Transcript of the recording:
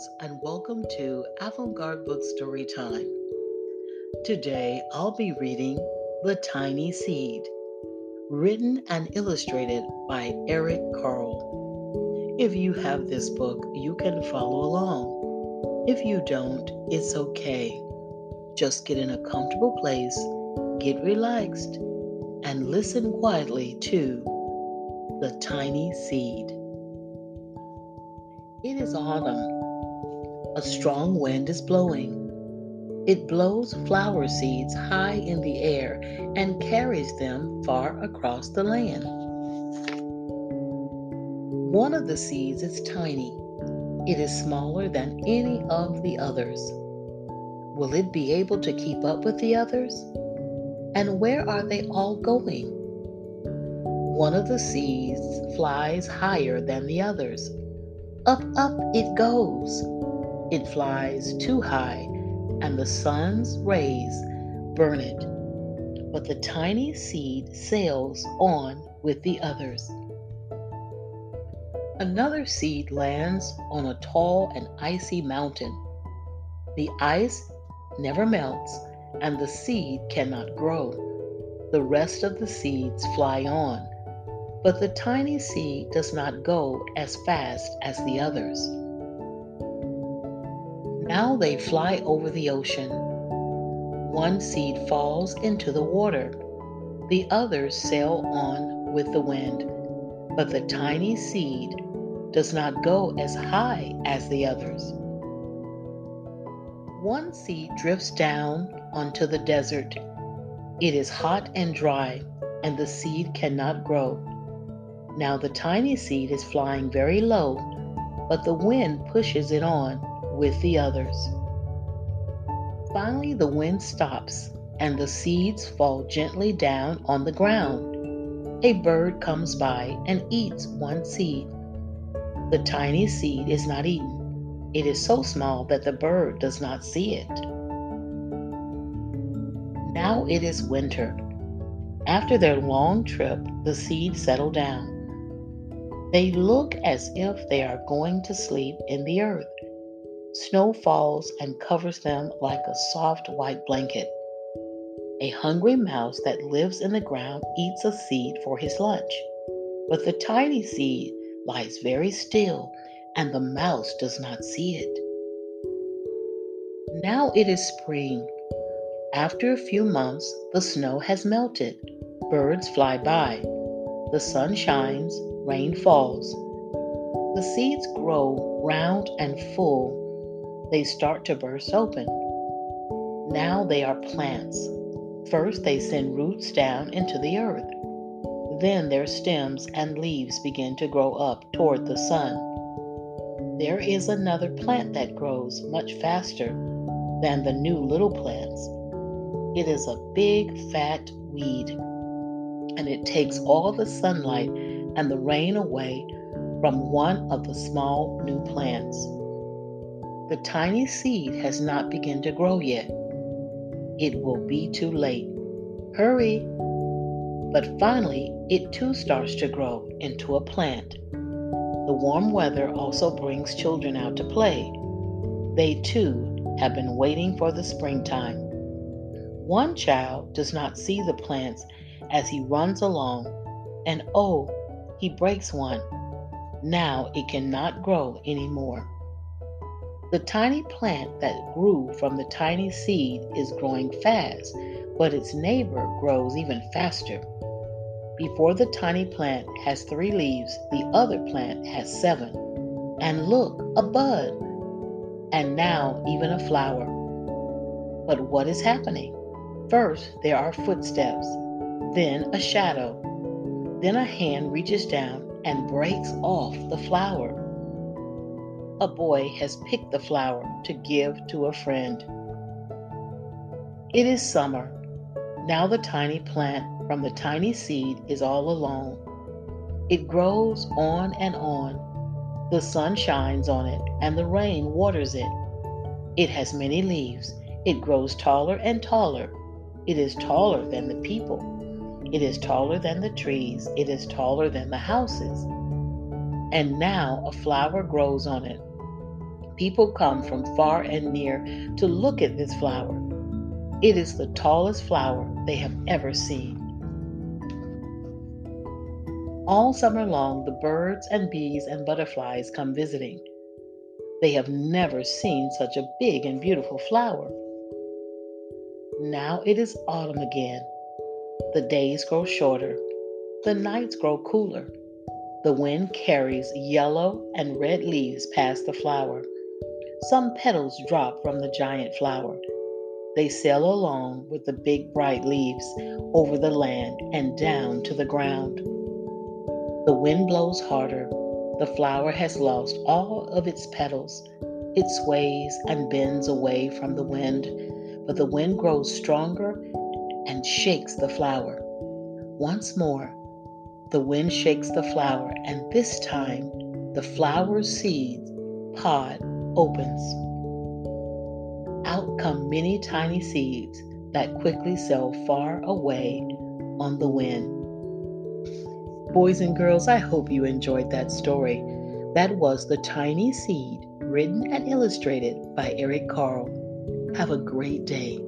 And welcome to Avant Garde Book Story Time. Today I'll be reading The Tiny Seed, written and illustrated by Eric Carle. If you have this book, you can follow along. If you don't, it's okay. Just get in a comfortable place, get relaxed, and listen quietly to The Tiny Seed. It is autumn a strong wind is blowing. It blows flower seeds high in the air and carries them far across the land. One of the seeds is tiny. It is smaller than any of the others. Will it be able to keep up with the others? And where are they all going? One of the seeds flies higher than the others. Up, up it goes. It flies too high, and the sun's rays burn it. But the tiny seed sails on with the others. Another seed lands on a tall and icy mountain. The ice never melts, and the seed cannot grow. The rest of the seeds fly on, but the tiny seed does not go as fast as the others. Now they fly over the ocean. One seed falls into the water, the others sail on with the wind, but the tiny seed does not go as high as the others. One seed drifts down onto the desert. It is hot and dry, and the seed cannot grow. Now the tiny seed is flying very low, but the wind pushes it on with the others. Finally, the wind stops and the seeds fall gently down on the ground. A bird comes by and eats one seed. The tiny seed is not eaten. It is so small that the bird does not see it. Now it is winter. After their long trip, the seeds settle down. They look as if they are going to sleep in the earth. Snow falls and covers them like a soft white blanket. A hungry mouse that lives in the ground eats a seed for his lunch. But the tiny seed lies very still, and the mouse does not see it. Now it is spring. After a few months, the snow has melted. Birds fly by. The sun shines, rain falls. The seeds grow round and full they start to burst open. Now they are plants. First, they send roots down into the earth. Then their stems and leaves begin to grow up toward the sun. There is another plant that grows much faster than the new little plants. It is a big, fat weed, and it takes all the sunlight and the rain away from one of the small new plants. The tiny seed has not begun to grow yet. It will be too late. Hurry! But finally, it too starts to grow into a plant. The warm weather also brings children out to play. They too have been waiting for the springtime. One child does not see the plants as he runs along, and oh, he breaks one. Now it cannot grow anymore. The tiny plant that grew from the tiny seed is growing fast, but its neighbor grows even faster. Before the tiny plant has three leaves, the other plant has seven. And look, a bud. And now even a flower. But what is happening? First, there are footsteps, then a shadow, then a hand reaches down and breaks off the flower a boy has picked the flower to give to a friend. It is summer. Now the tiny plant from the tiny seed is all alone. It grows on and on. The sun shines on it and the rain waters it. It has many leaves. It grows taller and taller. It is taller than the people. It is taller than the trees. It is taller than the houses. And now a flower grows on it People come from far and near to look at this flower. It is the tallest flower they have ever seen. All summer long, the birds and bees and butterflies come visiting. They have never seen such a big and beautiful flower. Now it is autumn again. The days grow shorter, the nights grow cooler. The wind carries yellow and red leaves past the flower. Some petals drop from the giant flower. They sail along with the big bright leaves over the land and down to the ground. The wind blows harder. The flower has lost all of its petals. It sways and bends away from the wind, but the wind grows stronger and shakes the flower. Once more, the wind shakes the flower, and this time the flower's seeds, pod opens. Out come many tiny seeds that quickly sail far away on the wind. Boys and girls, I hope you enjoyed that story. That was The Tiny Seed, written and illustrated by Eric Carle. Have a great day.